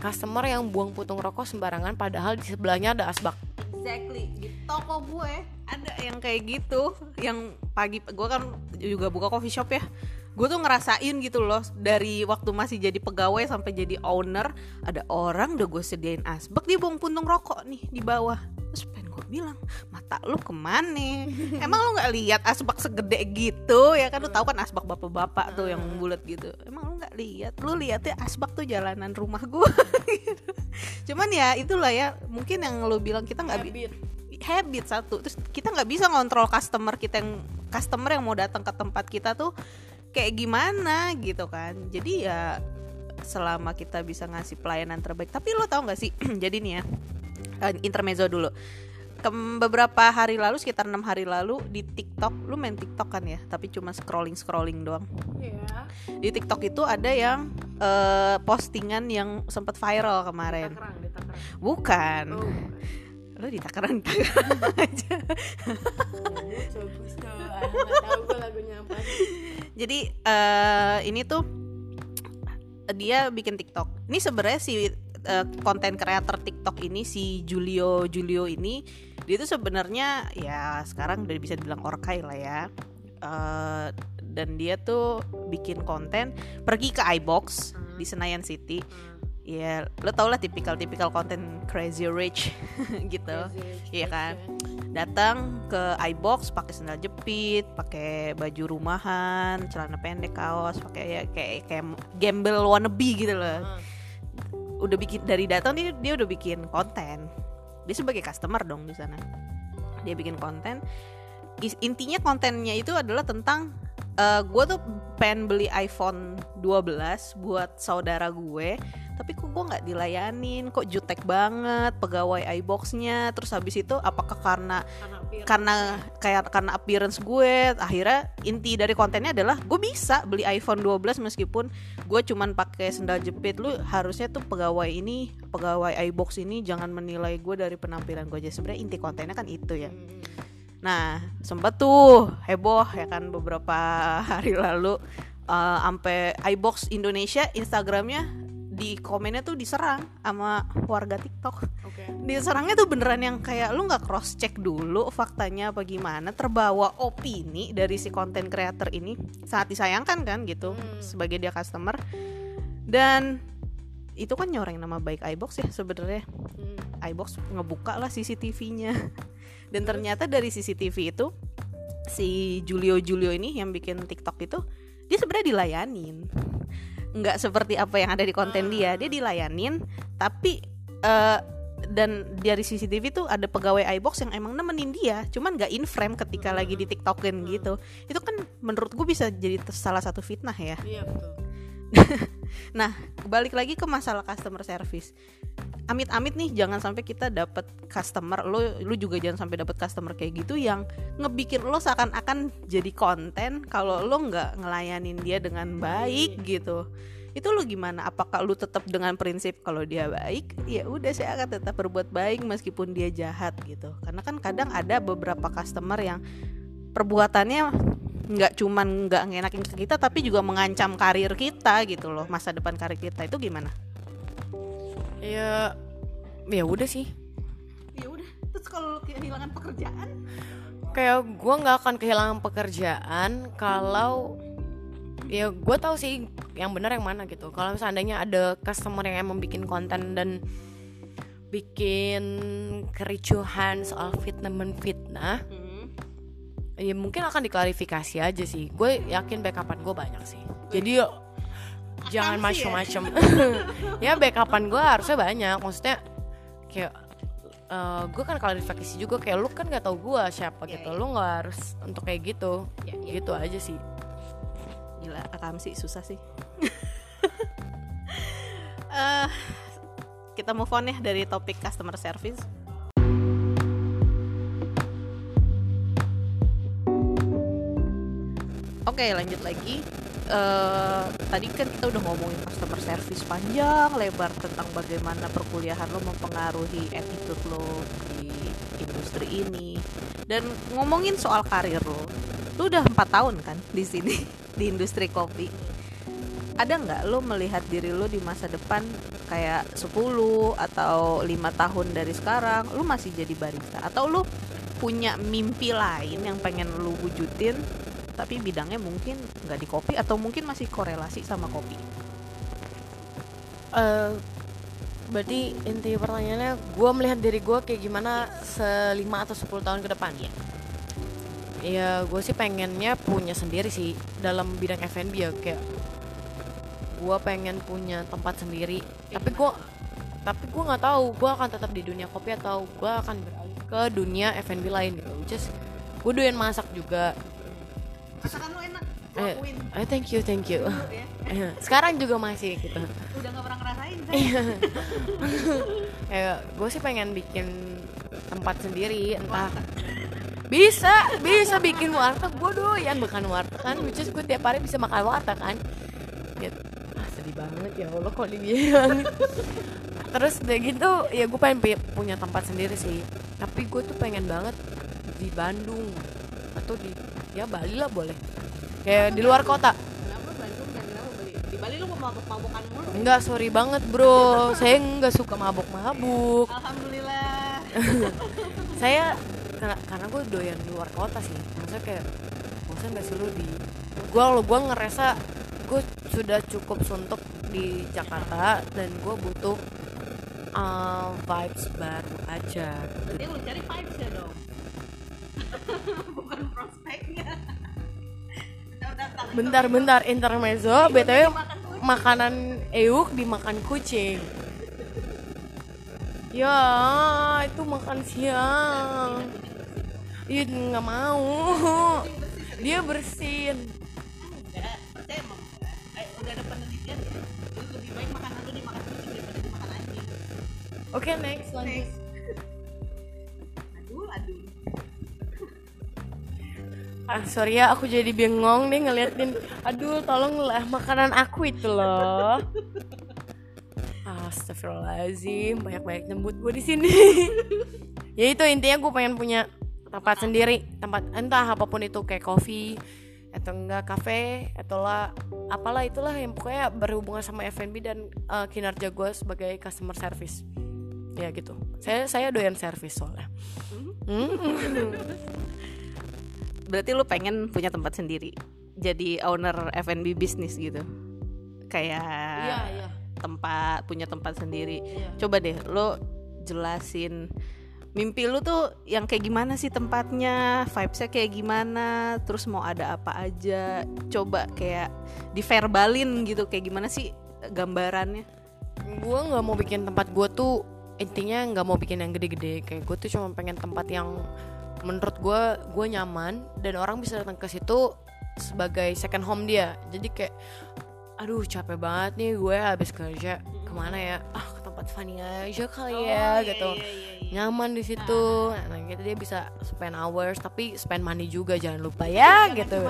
customer yang buang putung rokok sembarangan padahal di sebelahnya ada asbak Exactly. Di toko gue ada yang kayak gitu yang pagi gue kan juga buka coffee shop ya. Gue tuh ngerasain gitu loh dari waktu masih jadi pegawai sampai jadi owner ada orang udah gue sediain asbak dia buang puntung rokok nih di bawah bilang mata lu ke mana? Emang lu nggak lihat asbak segede gitu? Ya kan lu tahu kan asbak bapak-bapak tuh yang bulat gitu. Emang lu nggak lihat? Lu lihatnya asbak tuh jalanan rumah gue gitu. cuman ya itulah ya mungkin yang lu bilang kita nggak bi- habit satu. Terus kita nggak bisa ngontrol customer kita yang customer yang mau datang ke tempat kita tuh kayak gimana gitu kan. Jadi ya selama kita bisa ngasih pelayanan terbaik. Tapi lo tau nggak sih? Jadi nih ya eh, intermezzo dulu Kem- beberapa hari lalu sekitar enam hari lalu di TikTok. Lu main TikTok kan ya? Tapi cuma scrolling scrolling doang. Iya. di TikTok itu ada yang eh, postingan yang sempat viral kemarin. Bukan. Oh. lu di takaran aja. Lagunya apa. Jadi eh, ini tuh dia bikin TikTok. Ini sebenarnya si eh, konten kreator TikTok ini si Julio Julio ini dia tuh sebenarnya ya sekarang udah bisa dibilang orkai lah ya. Eh, dan dia tuh bikin konten pergi ke iBox di Senayan City. Ya lo tau lah tipikal-tipikal konten crazy rich gitu. Iya kan? datang ke iBox pakai sandal jepit, pakai baju rumahan, celana pendek, kaos, pakai ya kayak kayak gembel wannabe gitu loh. Udah bikin dari datang dia dia udah bikin konten. Dia sebagai customer dong di sana. Dia bikin konten. Intinya kontennya itu adalah tentang gue tuh pengen beli iPhone 12 buat saudara gue tapi kok gue nggak dilayanin kok jutek banget pegawai iBoxnya terus habis itu apakah karena karena kayak karena appearance gue akhirnya inti dari kontennya adalah gue bisa beli iPhone 12 meskipun gue cuman pakai sendal jepit. Lu harusnya tuh pegawai ini pegawai iBox ini jangan menilai gue dari penampilan gue aja. Sebenarnya inti kontennya kan itu ya. Nah, sempet tuh heboh ya kan beberapa hari lalu uh, sampai iBox Indonesia Instagramnya di komennya tuh diserang sama warga TikTok. Oke. Diserangnya tuh beneran yang kayak lu nggak cross check dulu faktanya apa gimana, terbawa opini dari si konten creator ini sangat disayangkan kan gitu Hmm. sebagai dia customer dan itu kan nyoreng nama baik iBox ya sebenarnya Hmm. iBox ngebuka lah CCTV-nya dan ternyata dari CCTV itu si Julio Julio ini yang bikin TikTok itu dia sebenarnya dilayanin nggak seperti apa yang ada di konten dia. Dia dilayanin tapi eh, dan dari CCTV tuh ada pegawai iBox yang emang nemenin dia cuman nggak in frame ketika lagi di TikTokin gitu. Itu kan menurut gue bisa jadi salah satu fitnah ya. Iya betul. Nah, balik lagi ke masalah customer service. Amit-amit nih jangan sampai kita dapat customer lo lu juga jangan sampai dapat customer kayak gitu yang ngebikin lo seakan-akan jadi konten kalau lo nggak ngelayanin dia dengan baik gitu. Itu lo gimana? Apakah lu tetap dengan prinsip kalau dia baik, ya udah saya akan tetap berbuat baik meskipun dia jahat gitu. Karena kan kadang ada beberapa customer yang perbuatannya nggak cuman nggak ngenakin ke kita tapi juga mengancam karir kita gitu loh masa depan karir kita itu gimana? Ya ya udah sih. Ya udah terus kalau kehilangan pekerjaan Kayak gue nggak akan kehilangan pekerjaan kalau ya gue tahu sih yang benar yang mana gitu. Kalau seandainya ada customer yang emang bikin konten dan bikin kericuhan soal fitnah menfitnah ya mungkin akan diklarifikasi aja sih gue yakin backupan gue banyak sih jadi yuk, jangan ya? macem-macem ya backupan gue harusnya banyak maksudnya kayak eh, gue kan klarifikasi juga kayak lu kan nggak tahu gue siapa Ya, gitu ya. lu nggak harus untuk kayak gitu Ya, ya. gitu aja sih gila akam sih susah sih. Eh, kita move on ya dari topik customer service. Oke lanjut lagi. Eh, Tadi kan kita udah ngomongin customer service panjang lebar Tentang bagaimana perkuliahan lo mempengaruhi attitude lo di industri ini. Dan ngomongin soal karir lo Lo udah empat tahun kan di sini Di industri kopi. Ada nggak lo melihat diri lo di masa depan Kayak 10 atau lima tahun dari sekarang Lo masih jadi barista? Atau lo punya mimpi lain yang pengen lo wujudin tapi bidangnya mungkin nggak di kopi atau mungkin masih korelasi sama kopi. Eh, berarti inti pertanyaannya gue melihat diri gue kayak gimana selima atau 10 tahun ke depan? Ya ya gue sih pengennya punya sendiri sih dalam bidang F&B ya kayak gue pengen punya tempat sendiri. Tapi gue tapi gue nggak tahu gue akan tetap di dunia kopi atau gue akan beralih ke dunia F&B lain gitu which is gue doyan masak juga Masakan lo enak, Eh, eh thank you thank you. Ya. Eh, sekarang juga masih gitu. Udah nggak pernah ngerasain kayak gue sih pengen bikin tempat sendiri entah bisa bisa bikin warteg. Gue doyan makan warteg kan? Which is gue tiap hari bisa makan warteg kan? Gitu. ah sedih banget ya Allah kalau dibilang terus udah gitu ya gue pengen punya tempat sendiri sih. Tapi gue tuh pengen banget di Bandung atau di ya Bali lah boleh kayak di luar kota Bali? Di Bali lo mau mabuk-mabukan mulu. enggak sorry banget bro saya nggak suka mabuk-mabuk Alhamdulillah. saya karena karena gue doyan di luar kota sih maksudnya kayak bosan gak sih lu di gue lo gue ngerasa gue sudah cukup suntuk di Jakarta dan gue butuh uh, vibes baru aja Berarti lo cari vibes ya dong. Bukan bentar-bentar intermezzo. Btw makanan euk dimakan kucing. Ya itu makan siang. Iya nggak mau. Dia bersin. Oke next lanjut. Ah sorry ya aku jadi bengong nih ngeliatin. Aduh tolong lah makanan aku itu loh. Astagfirullahaladzim banyak-banyak nyebut gue di sini. ya itu intinya gue pengen punya tempat sendiri tempat entah apa pun itu kayak coffee atau enggak kafe atau lah apalah itulah yang pokoknya berhubungan sama F&B dan uh, kinerja gue sebagai customer service ya gitu saya saya doyan service soalnya Hmm. berarti lu pengen punya tempat sendiri. Jadi owner F&B bisnis gitu. Kayak iya iya. tempat punya tempat sendiri. Iya. Coba deh lo jelasin mimpi lu tuh yang kayak gimana sih tempatnya vibesnya kayak gimana terus mau ada apa aja. Coba kayak diverbalin gitu kayak gimana sih gambarannya? Gue nggak mau bikin tempat gue tuh intinya nggak mau bikin yang gede-gede. Kayak gue tuh cuma pengen tempat yang menurut gue gue nyaman dan orang bisa datang ke situ sebagai second home dia. Jadi kayak aduh capek banget nih gue habis kerja. Ke mana ya? Ah ke tempat Fanny aja kali ya gitu. nyaman di situ. Nah gitu dia bisa spend hours tapi spend money juga jangan lupa ya gitu.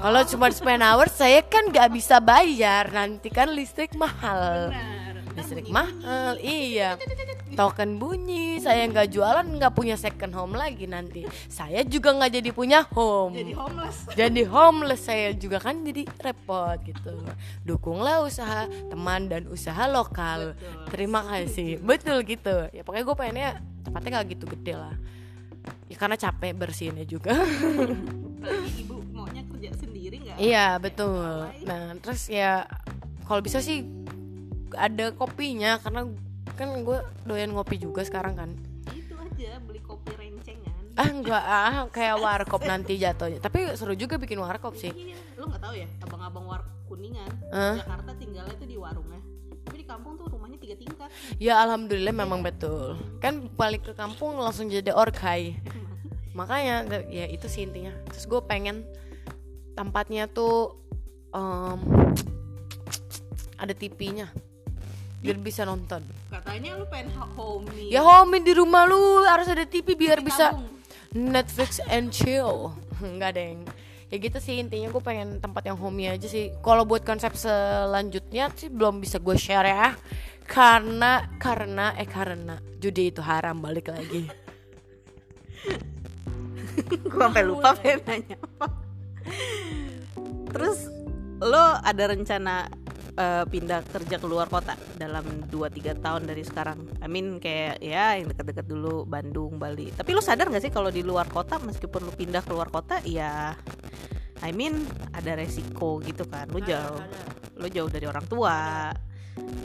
kalau cuma spend hours saya kan nggak bisa bayar. Nanti kan listrik mahal listrik mahal iya. Token bunyi saya nggak jualan nggak punya second home lagi nanti. Saya juga nggak jadi punya home. Jadi homeless. Jadi homeless saya juga kan jadi repot gitu. Dukunglah usaha teman dan usaha lokal. Betul. terima kasih. Betul gitu. Ya pokoknya gue pengennya tempatnya nggak gitu gede lah. Ya karena capek bersihinnya juga. Apalagi ibu maunya kerja sendiri nggak? Iya betul. Nah terus ya kalau bisa sih ada kopinya karena kan gue doyan ngopi juga sekarang kan. Itu aja beli kopi rencengan. Ah enggak ah kayak warkop nanti jatuhnya. Tapi seru juga bikin warkop sih. Iya lu nggak tahu ya abang-abang war kuningan Hah? Jakarta tinggalnya tuh di warungnya. Tapi di kampung tuh rumahnya tiga tingkat. Ya alhamdulillah memang betul. Kan balik ke kampung langsung jadi orkai Makanya ya itu sih intinya. Terus gue pengen tempatnya tuh em, Ada TV-nya Biar bisa nonton. Katanya lu pengen homey Ya homie di rumah lu. Harus ada TV biar bisa. Netflix and chill. Enggak deng. Ya gitu sih intinya gue pengen tempat yang homey aja sih. Kalau buat konsep selanjutnya sih belum bisa gue share ya. Karena karena eh karena. Judi itu haram balik lagi. Gue sampai lupa pengen nanya. Apa terus lo ada rencana eh, pindah kerja ke luar kota dalam 2-3 tahun dari sekarang. I mean kayak ya yang deket-deket dulu Bandung, Bali. Tapi lo sadar gak sih kalau di luar kota meskipun lo pindah ke luar kota ya I mean ada resiko gitu kan. Lo jauh lo jauh dari orang tua.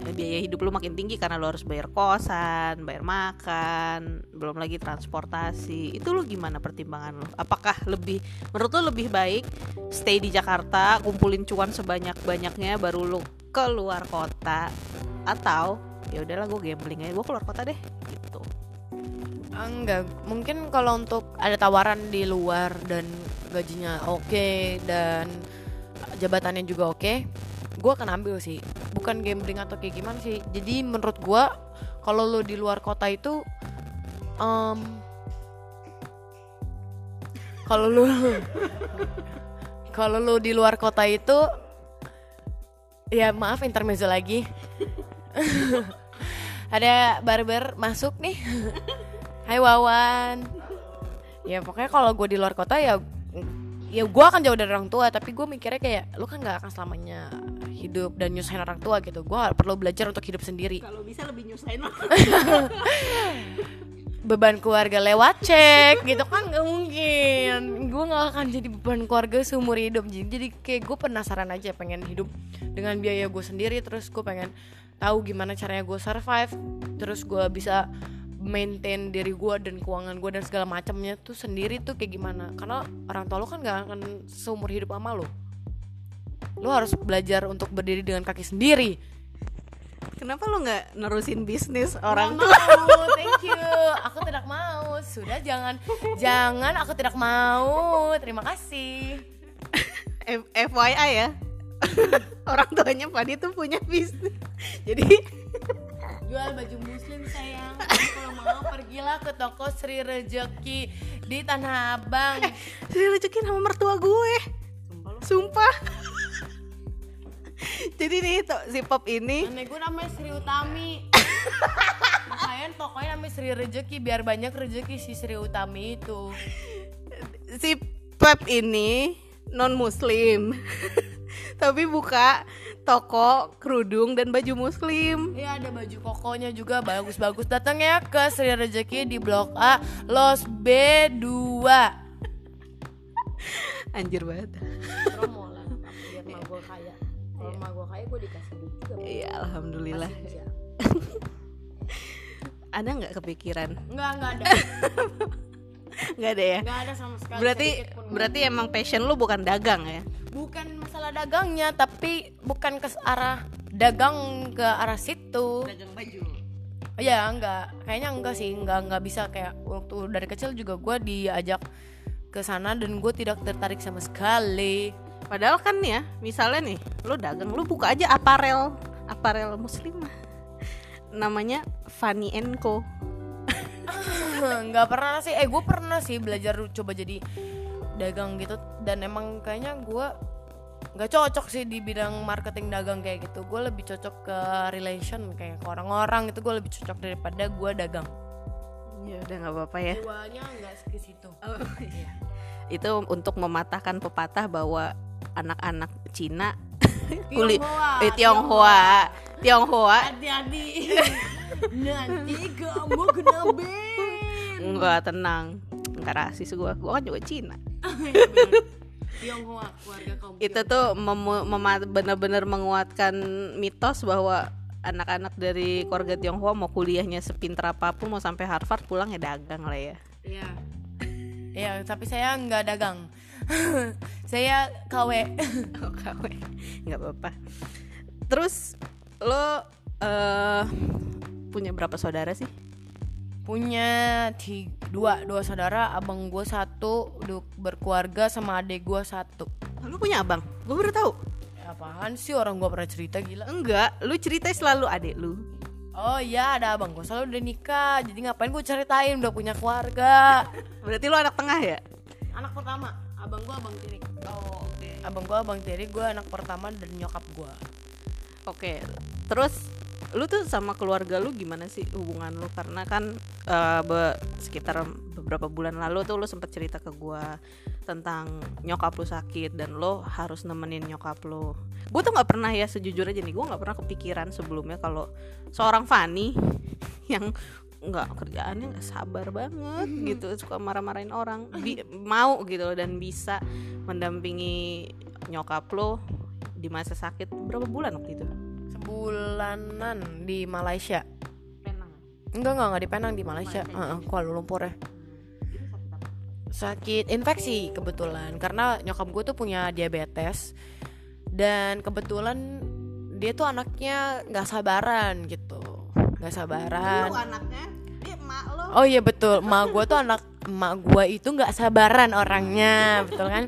Ya, biaya hidup lu makin tinggi karena lo harus bayar kosan, bayar makan, belum lagi transportasi. Itu lu gimana pertimbangan lo? Apakah lebih menurut lu lebih baik stay di Jakarta, kumpulin cuan sebanyak-banyaknya baru lu keluar kota atau ya udahlah gue gambling aja gue keluar kota deh gitu. Ah, enggak. Mungkin kalau untuk ada tawaran di luar dan gajinya oke dan jabatannya juga oke gue akan ambil sih. Bukan gambling atau kayak gimana sih. Jadi menurut gue kalau lo di luar kota itu em, kalau lo kalau lo di luar kota itu ya maaf intermezzo lagi. Ada barber masuk nih. Hai Wawan. Ya pokoknya kalau gue di luar kota ya ya gue akan jauh dari orang tua tapi gue mikirnya kayak lu kan nggak akan selamanya hidup dan nyusahin orang tua gitu. Gue perlu belajar untuk hidup sendiri. Kalau bisa lebih nyusahin. beban keluarga lewat cek gitu kan? Nggak mungkin. Gue nggak akan jadi beban keluarga seumur hidup. Jadi, jadi kayak gue penasaran aja pengen hidup dengan biaya gue sendiri. Terus gue pengen tahu gimana caranya gue survive. Terus gue bisa maintain diri gue dan keuangan gue dan segala macamnya tuh sendiri tuh kayak gimana? Karena orang tua lo kan gak akan seumur hidup sama lo lo harus belajar untuk berdiri dengan kaki sendiri Kenapa lu nggak nerusin bisnis orang Nggak mau, thank you. Aku tidak mau. Sudah jangan jangan aku tidak mau. Terima kasih. F- FYI ya orang tuanya Fadi tuh punya bisnis jadi Jual baju muslim sayang. Pergilah ke toko Sri Rejeki di Tanah Abang. Sri Rezeki nama mertua gue Sumpah Jadi nih to, si Pop ini Nenek gue namanya Sri Utami. Makanya tokonya namanya Sri Rejeki biar banyak rezeki si Sri Utami itu. Si Pep ini non muslim Tapi buka toko kerudung dan baju muslim Iya ada baju kokonya juga bagus-bagus. Datang ya ke Sri Rejeki di Blok A Los B2. Anjir banget Promo Mah gue kaya gue dikasih duit juga. Iya Alhamdulillah. Ada nggak kepikiran? Enggak, enggak ada. Nggak ada ya? Enggak ada sama sekali. Berarti berarti emang passion lu bukan dagang ya? bukan masalah dagangnya tapi bukan ke arah dagang ke arah situ. Dagang baju Ya enggak, kayaknya enggak sih, enggak enggak bisa kayak waktu dari kecil juga gue diajak ke sana dan gue tidak tertarik sama sekali. Padahal kan ya, misalnya nih, lu dagang, lu buka aja aparel, aparel muslimah. Namanya Fanny Co. Enggak pernah sih, eh gue pernah sih belajar coba jadi dagang gitu dan emang kayaknya gue nggak cocok sih di bidang marketing dagang kayak gitu. Gue lebih cocok ke relation kayak ke orang-orang itu gue lebih cocok daripada gue dagang. Ya udah nggak apa-apa ya. Guanya enggak ke situ. iya. Itu untuk mematahkan pepatah bahwa anak-anak Cina kulit eh, Tionghoa, Tionghoa Hati-hati. Nanti kamu kena ban. enggak tenang. Enggak rasis gua. Gua kan juga Cina. Tionghoa keluarga kaum itu tuh benar-benar menguatkan mitos bahwa anak-anak dari keluarga Tionghoa mau kuliahnya sepintar apa pun mau sampai Harvard pulang ya dagang lah ya Iya. Iya, tapi saya nggak dagang. saya KW. oh, KW nggak apa-apa. Terus lo eh punya berapa saudara sih? Punya ti- dua dua saudara, abang gue satu, berkeluarga sama adik gue satu. lo punya abang? Gue baru tahu. Apaan sih orang gue pernah cerita gila? enggak lu cerita selalu adik lu. Oh iya ada abang gue selalu udah nikah, jadi ngapain gue ceritain udah punya keluarga. berarti lo anak tengah ya? Anak pertama, abang gue abang tiri. oh oke Abang gue abang tiri, gue anak pertama dan nyokap gue. Oke, terus lu tuh sama keluarga lu gimana sih hubungan lu? Karena kan eh, be- sekitar beberapa bulan lalu tuh lu sempat cerita ke gua tentang nyokap lu sakit dan lo harus nemenin nyokap lu. Gue tuh nggak pernah ya sejujurnya jadi gue nggak pernah kepikiran sebelumnya kalau seorang Fanny yang nggak kerjaannya nggak sabar banget gitu suka marah-marahin orang. Bi- mau gitu loh dan bisa mendampingi nyokap lo di masa sakit berapa bulan waktu itu? Sebulanan di Malaysia. Penang. Enggak enggak enggak di Penang di Malaysia. Heeh, Kuala Lumpur ya. Sakit infeksi kebetulan. Karena nyokap gue tuh punya diabetes. Dan kebetulan dia tuh anaknya nggak sabaran gitu. Nggak sabaran. Lu anaknya oh iya betul. Emak gue tuh anak emak gue itu nggak sabaran orangnya betul kan?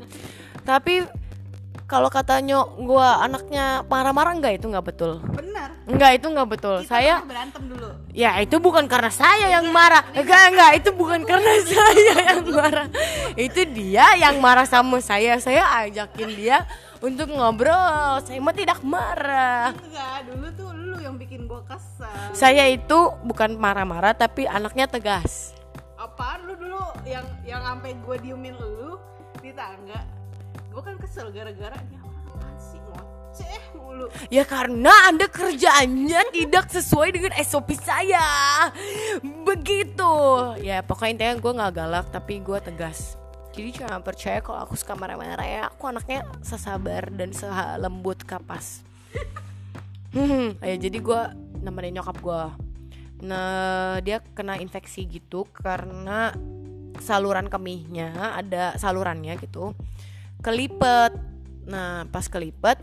Tapi kalau kata nyok gue anaknya marah-marah nggak? Itu nggak betul. Benar. Nggak itu nggak betul. Kita saya berantem dulu. Ya itu bukan karena saya yang marah. Enggak enggak itu bukan karena saya yang marah. Itu dia yang marah sama saya. Saya ajakin dia untuk ngobrol Saya mah tidak marah. Enggak dulu tuh lu yang bikin gua kesel. Saya itu bukan marah-marah tapi anaknya tegas. Apaan lu dulu yang yang sampai gue diemin lu di tangga? Gue kan kesel gara-gara ya apaan sih ngoceh mulu. Ya karena anda kerjaannya tidak sesuai dengan SOP saya. Begitu. Ya pokoknya intinya gue gak galak tapi gue tegas Jadi jangan percaya kalau aku suka marah-marah ya. Aku anaknya sesabar dan selembut kapas. Ya jadi gue nemenin nyokap gue Nah dia kena infeksi gitu karena saluran kemihnya ada salurannya gitu kelipet. Nah pas kelipet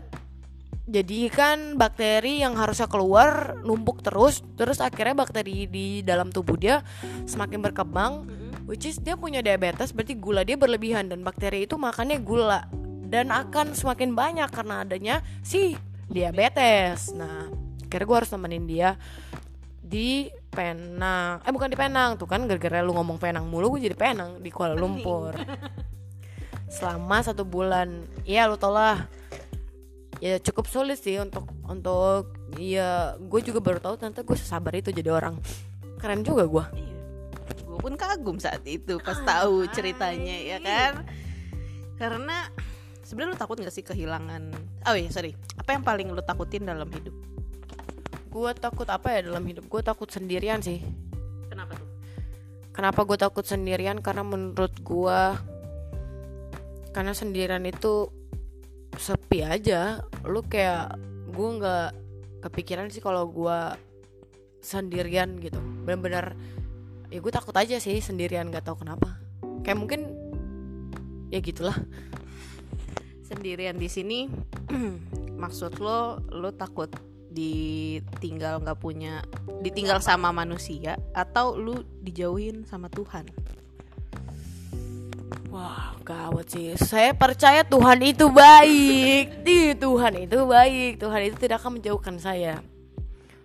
jadi kan bakteri yang harusnya keluar numpuk terus terus akhirnya bakteri di dalam tubuh dia semakin berkembang which is dia punya diabetes berarti gula dia berlebihan dan bakteri itu makannya gula. Dan akan semakin banyak karena adanya si diabetes. Nah akhirnya gue harus nemenin dia di Penang. Eh bukan di Penang tuh kan gara-gara lu ngomong Penang mulu gue jadi Penang di Kuala Lumpur. Selama satu bulan. Ya lu tau lah. Ya cukup sulit sih untuk untuk ya gue juga baru tahu ternyata gue sesabar itu jadi orang. Keren juga gue Iya. Gue pun kagum saat itu pas tahu ceritanya ya kan. Karena sebenarnya lu takut gak sih kehilangan? Oh iya sorry. Apa yang paling lu takutin dalam hidup? gue takut apa ya dalam hidup gue takut sendirian sih Kenapa tuh? kenapa gue takut sendirian karena menurut gue karena sendirian itu sepi aja lu kayak gue nggak kepikiran sih kalau gue sendirian gitu bener-bener ya gue takut aja sih sendirian nggak tahu kenapa kayak mungkin ya gitulah Sendirian di sini maksud lo lo takut ditinggal nggak punya ditinggal sama manusia atau lu dijauhin sama Tuhan? Wah, gawat sih. Saya percaya Tuhan itu baik. Di Tuhan itu baik. Tuhan itu tidak akan menjauhkan saya.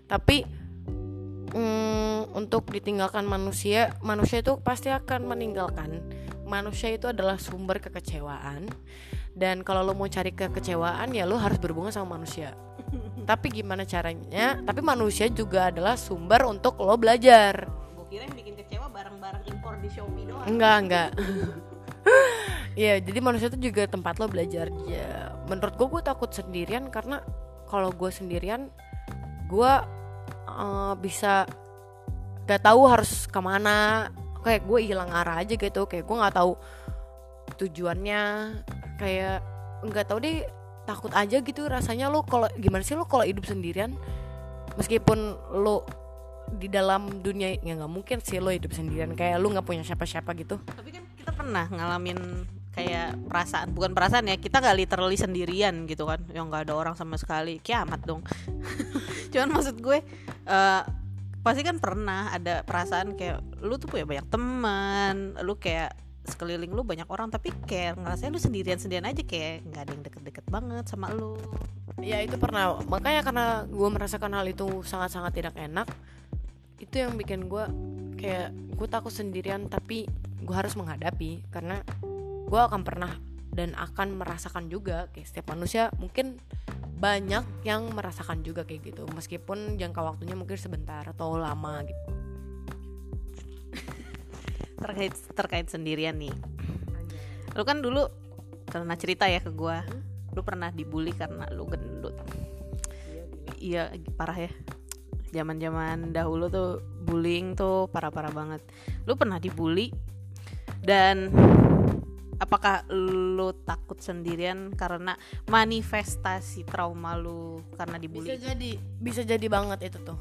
Tapi mm, untuk ditinggalkan manusia, manusia itu pasti akan meninggalkan. Manusia itu adalah sumber kekecewaan. Dan kalau lo mau cari kekecewaan ya lo harus berhubungan sama manusia. Tapi gimana caranya? Tapi manusia juga adalah sumber untuk lo belajar. Gue kira yang bikin kecewa barang-barang impor di Shopee doang. Enggak, enggak. Iya, jadi manusia itu juga tempat lo belajar. Ya, menurut gue gue takut sendirian karena kalau gue sendirian, gue eh, bisa gak tahu harus ke mana. Kayak gue hilang arah aja gitu. Kayak gue nggak tahu tujuannya. Kayak nggak tahu deh. Takut aja gitu rasanya lo kalau gimana sih lo kalau hidup sendirian, meskipun lo di dalam dunia ya nggak mungkin sih lo hidup sendirian kayak lo nggak punya siapa-siapa gitu Tapi kan kita pernah ngalamin kayak perasaan bukan perasaan ya kita nggak literally sendirian gitu kan. Yang nggak ada orang sama sekali. Kiamat dong. Cuman maksud gue eh, pasti kan pernah ada perasaan kayak lu tuh punya banyak teman lu kayak sekeliling lu banyak orang tapi kayak ngerasain lu sendirian sendirian aja kayak nggak ada yang deket-deket banget sama lu. Ya itu pernah. Makanya karena gue merasakan hal itu sangat-sangat tidak enak itu yang bikin gue kayak gue takut sendirian tapi gue harus menghadapi. Karena gue akan pernah dan akan merasakan juga kayak setiap manusia mungkin banyak yang merasakan juga kayak gitu. Meskipun jangka waktunya mungkin sebentar atau lama gitu. Terkait terkait sendirian nih. Lu kan dulu pernah cerita ya ke gua. Lu pernah dibully karena lu gendut. Iya parah ya. Zaman zaman dahulu tuh bullying tuh parah parah banget. Lu pernah dibully dan apakah lu takut sendirian karena manifestasi trauma lu karena bisa dibully jadi bisa jadi banget itu tuh.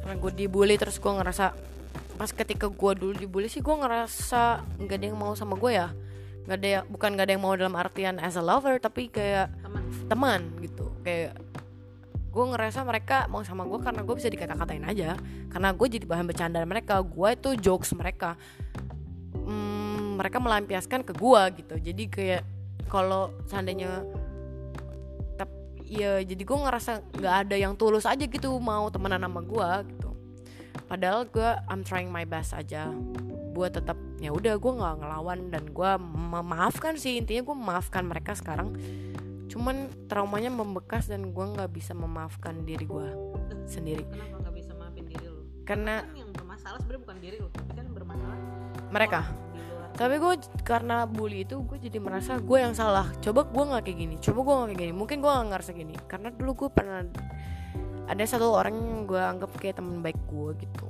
Karena gue dibully terus gue ngerasa pas ketika gue dulu dibully sih gue ngerasa nggak ada yang mau sama gue ya. Nggak ada ya- bukan nggak ada yang mau dalam artian as a lover tapi kayak teman. teman gitu. Kayak gue ngerasa mereka mau sama gue karena gue bisa dikata-katain aja. Karena gue jadi bahan bercandaan mereka gue itu jokes mereka. Hmm, mereka melampiaskan ke gue gitu. Jadi kayak kalau seandainya tap ya jadi gue ngerasa nggak ada yang tulus aja gitu mau temenan sama gue gitu. Padahal gue I'm trying my best aja buat tetap ya udah gue nggak ngelawan dan gue memaafkan sih. Intinya gue memaafkan mereka sekarang. Cuman traumanya membekas dan gue nggak bisa memaafkan diri gue sendiri. Kenapa nggak bisa maafin diri lu? Karena kan yang bermasalah sebenarnya bukan diri lu tapi kan bermasalah. Mereka tapi gue karena bully itu gue jadi merasa gue yang salah. Coba gue nggak kayak gini coba gue nggak kayak gini. Mungkin gue nggak ngerasa gini karena dulu gue pernah ada satu orang yang gue anggap kayak teman baik gue gitu.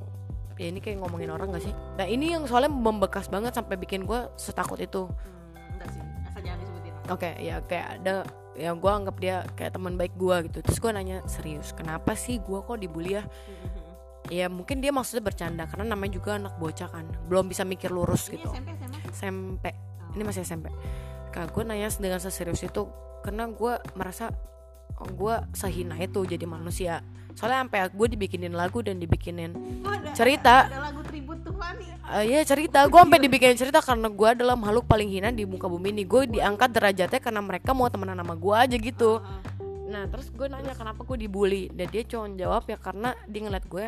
Ya ini kayak ngomongin orang gak sih? Nah ini yang soalnya membekas banget sampai bikin gue setakut itu. Hmm, enggak sih. Asal jangan disebutin oke ya kayak ada yang gue anggap dia kayak teman baik gue gitu. Terus gue nanya serius kenapa sih gue kok dibully ya? Ya mungkin dia maksudnya bercanda karena namanya juga anak bocah kan. Belum bisa mikir lurus Ini gitu. SMP SMA SMP ini masih SMP kak gue nanya dengan seserius itu karena gue merasa oh, gue sehina itu jadi manusia. Soalnya sampai gue dibikinin lagu dan dibikinin Oh, ada, Cerita. ada, ada lagu tribut Tuhan ya? Eh ya cerita. Gue sampai dibikinin cerita karena gue adalah makhluk paling hina di muka bumi ini. Gue diangkat derajatnya karena mereka mau temenan sama gue aja gitu. Nah terus gue nanya kenapa gue dibully? Dan dia cuma jawab ya karena dia ngeliat gue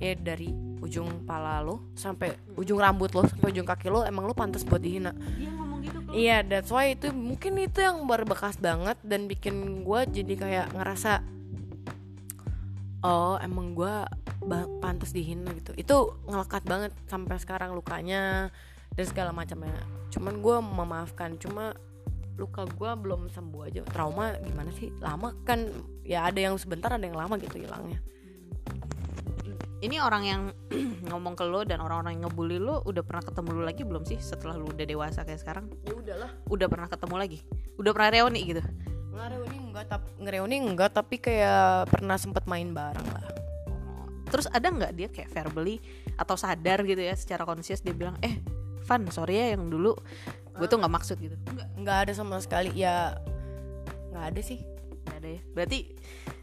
ya dari ujung pala lo sampai ujung rambut lo sampai ujung kaki lo emang lo pantas buat dihina dia ngomong gitu kok Iya, that's why itu mungkin itu yang berbekas banget dan bikin gue jadi kayak ngerasa oh emang gue pantas dihina gitu. Itu ngelekat banget sampai sekarang lukanya dan segala macamnya. Cuman gue memaafkan, cuma luka gue belum sembuh aja. Trauma gimana sih? Lama kan ya ada yang sebentar ada yang lama gitu hilangnya. Ini orang yang ngomong ke lo dan orang-orang yang ngebully lo udah pernah ketemu lo lagi belum sih setelah lo udah dewasa kayak sekarang? Ya udahlah. udah pernah ketemu lagi? Udah pernah reuni gitu? Ngereuni enggak tapi ngereuni enggak tapi kayak pernah sempet main bareng lah. terus ada nggak dia kayak verbally atau sadar gitu ya secara konsius dia bilang eh Van sorry ya yang dulu. Gue tuh nggak maksud gitu. Enggak, enggak ada sama sekali. Ya nggak ada sih. nggak ada ya. Berarti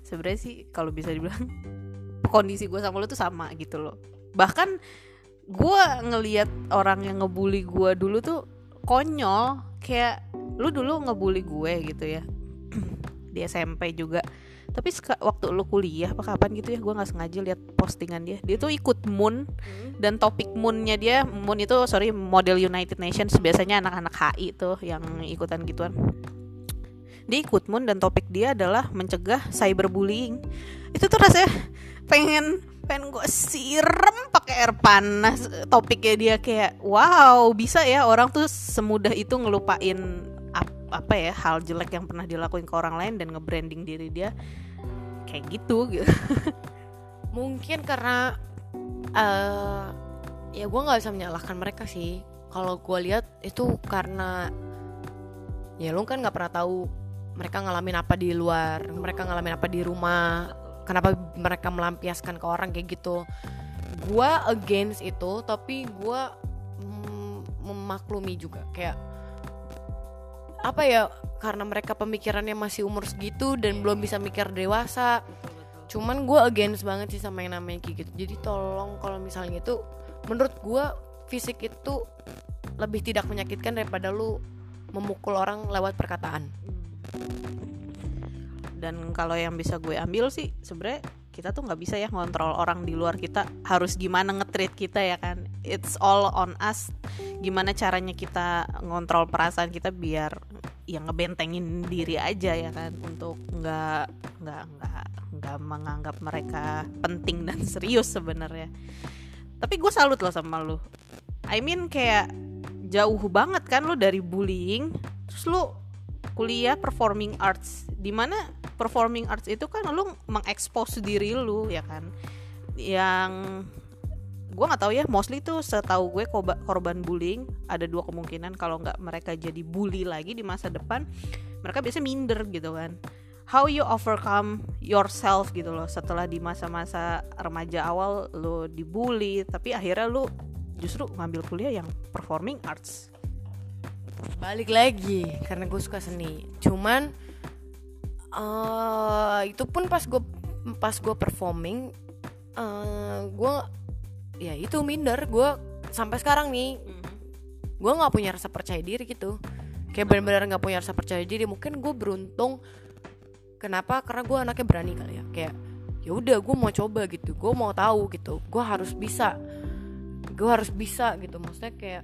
sebenarnya sih kalau bisa dibilang kondisi gue sama lo tuh sama gitu loh. Bahkan gue ngelihat orang yang ngebully gue dulu tuh konyol kayak lu dulu ngebully gue gitu ya di SMP juga. Tapi waktu lu kuliah apa kapan gitu ya gue nggak sengaja lihat postingan dia. Dia tuh ikut Moon dan topik Moonnya dia Moon itu sorry model United Nations. Biasanya anak-anak HI tuh yang ikutan gituan. Dia ikut Moon dan topik dia adalah mencegah cyberbullying. Itu tuh rasanya pengen pengen gue siram pakai air panas topiknya dia kayak wow bisa ya orang tuh semudah itu ngelupain ap- apa ya hal jelek yang pernah dilakuin ke orang lain dan nge-branding diri dia kayak gitu gitu Mungkin karena eh ya gue nggak bisa menyalahkan mereka sih. Kalau gue lihat itu karena ya lu kan nggak pernah tahu mereka ngalamin apa di luar, mereka ngalamin apa di rumah, kenapa mereka melampiaskan ke orang kayak gitu. Gua against itu, tapi gua mm, memaklumi juga. Kayak apa ya karena mereka pemikirannya masih umur segitu dan belum bisa mikir dewasa. Cuman gue against banget sih sama yang namanya kayak gitu. Jadi tolong kalau misalnya itu menurut gue fisik itu lebih tidak menyakitkan daripada lu memukul orang lewat perkataan dan kalau yang bisa gue ambil sih sebenarnya kita tuh nggak bisa ya ngontrol orang di luar kita. Harus gimana ngetreat kita ya kan. It's all on us. Gimana caranya kita ngontrol perasaan kita biar yang ngebentengin diri aja ya kan. Untuk nggak nggak nggak nggak menganggap mereka penting dan serius sebenarnya. Tapi gue salut loh sama lu. I mean kayak jauh banget kan lu dari bullying terus lu kuliah performing arts. Di mana performing arts itu kan lu mengekspos diri lu ya kan? Yang gue nggak tahu ya mostly tuh setahu gue korban bullying ada dua kemungkinan kalau nggak mereka jadi bully lagi di masa depan mereka biasanya minder gitu kan. How you overcome yourself gitu loh setelah di masa-masa remaja awal lu dibully tapi akhirnya lu justru ngambil kuliah yang performing arts. Balik lagi karena gue suka seni. Cuman eh itu pun pas gue pas gue performing eh gue ya itu minder. Gue sampai sekarang nih gue nggak punya rasa percaya diri gitu. Kayak benar-benar nggak punya rasa percaya diri. Mungkin gue beruntung kenapa? Karena gue anaknya berani kali ya. Kayak ya udah gue mau coba gitu. Gue mau tahu gitu. Gue harus bisa. Gue harus bisa gitu. Maksudnya kayak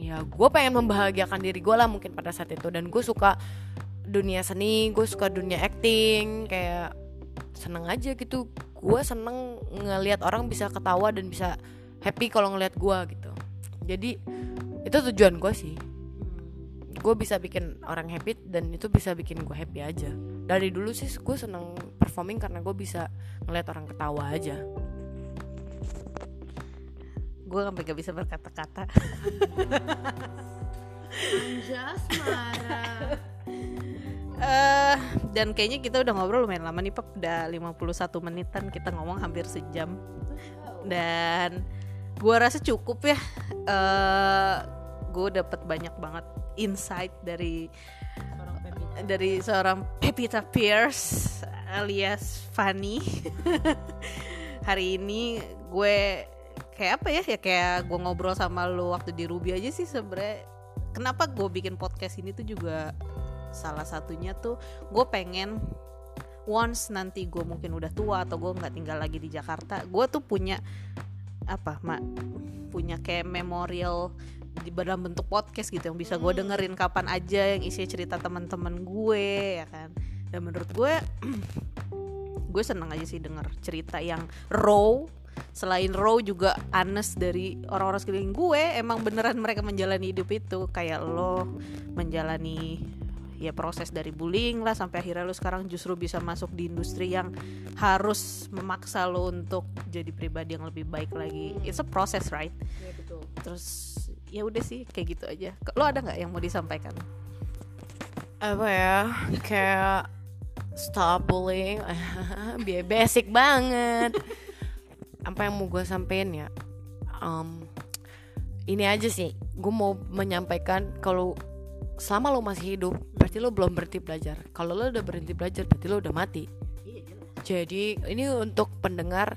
ya gue pengen membahagiakan diri gue lah mungkin pada saat itu. Dan gue suka dunia seni gue suka dunia acting kayak seneng aja gitu. Gue seneng ngelihat orang bisa ketawa dan bisa happy kalau ngelihat gue gitu. Jadi itu tujuan gue sih. Gue bisa bikin orang happy dan itu bisa bikin gue happy aja. Dari dulu sih gue seneng performing karena gue bisa ngelihat orang ketawa aja. Gue sampai gak bisa berkata-kata. Anjas marah eh dan kayaknya kita udah ngobrol lumayan lama nih Pep udah 51 menitan kita ngomong hampir sejam. Dan gua rasa cukup ya. Eh gue dapet banyak banget insight dari dari seorang Pepita Pierce alias Fanny hari ini gue kayak apa ya? Ya kayak gue ngobrol sama lo waktu di Ruby aja sih sebenernya. Kenapa gue bikin podcast ini tuh juga salah satunya tuh gue pengen once nanti gue mungkin udah tua atau gue nggak tinggal lagi di Jakarta gue tuh punya apa mak punya kayak memorial di dalam bentuk podcast gitu yang bisa gue dengerin kapan aja yang isi cerita teman-teman gue ya kan. Dan menurut gue gue seneng aja sih denger cerita yang raw. Selain raw juga honest dari orang-orang sekeliling gue emang beneran mereka menjalani hidup itu. Kayak lo menjalani ya proses dari bullying lah sampai akhirnya lo sekarang justru bisa masuk di industri yang harus memaksa lo untuk jadi pribadi yang lebih baik lagi. It's a process right? Ya, betul. terus ya udah sih kayak gitu aja. Lo ada nggak yang mau disampaikan? Apa ya? Kayak stop bullying. Biar basic banget. Apa yang mau gue sampein ya? Um, ini aja sih. Gue mau menyampaikan kalau selama lo masih hidup berarti lo belum berhenti belajar. Kalau lo udah berhenti belajar berarti lo udah mati. Jadi ini untuk pendengar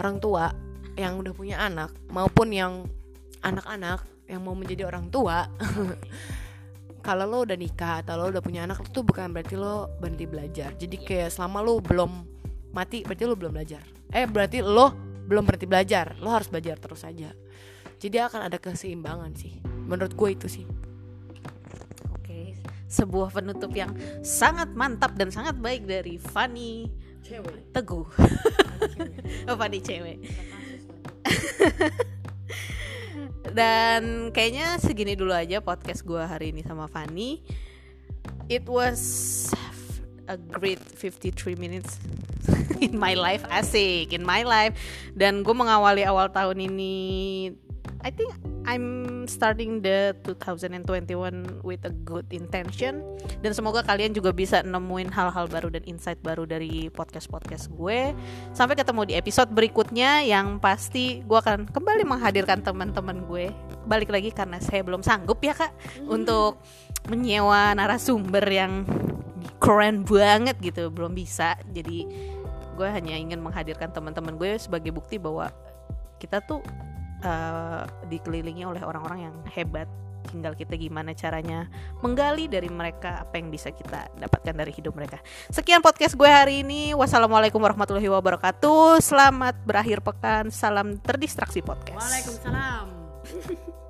orang tua yang udah punya anak maupun yang anak-anak yang mau menjadi orang tua kalau lo udah nikah atau lo udah punya anak itu bukan berarti lo berhenti belajar. Jadi kayak selama lo belum mati berarti lo belum belajar. Eh berarti lo belum berhenti belajar lo harus belajar terus aja. Jadi akan ada keseimbangan sih. Menurut gue itu sih sebuah penutup yang sangat mantap dan sangat baik dari Fanny cewek. Teguh. Oh Fanny cewek. Dan kayaknya segini dulu aja podcast gue hari ini sama Fanny. It was a great 53 minutes in my life asik in my life. Dan gue mengawali awal tahun ini I think I'm starting the 2021 with a good intention dan semoga kalian juga bisa nemuin hal-hal baru dan insight baru dari podcast-podcast gue. Sampai ketemu di episode berikutnya yang pasti gue akan kembali menghadirkan teman-teman gue. Balik lagi karena saya belum sanggup ya kak hmm. untuk menyewa narasumber yang keren banget gitu, belum bisa. Jadi gue hanya ingin menghadirkan teman-teman gue sebagai bukti bahwa kita tuh uh, dikelilingi oleh orang-orang yang hebat tinggal kita gimana caranya menggali dari mereka apa yang bisa kita dapatkan dari hidup mereka. Sekian podcast gue hari ini. Wassalamualaikum warahmatullahi wabarakatuh. Selamat berakhir pekan. Salam terdistraksi podcast. Waalaikumsalam.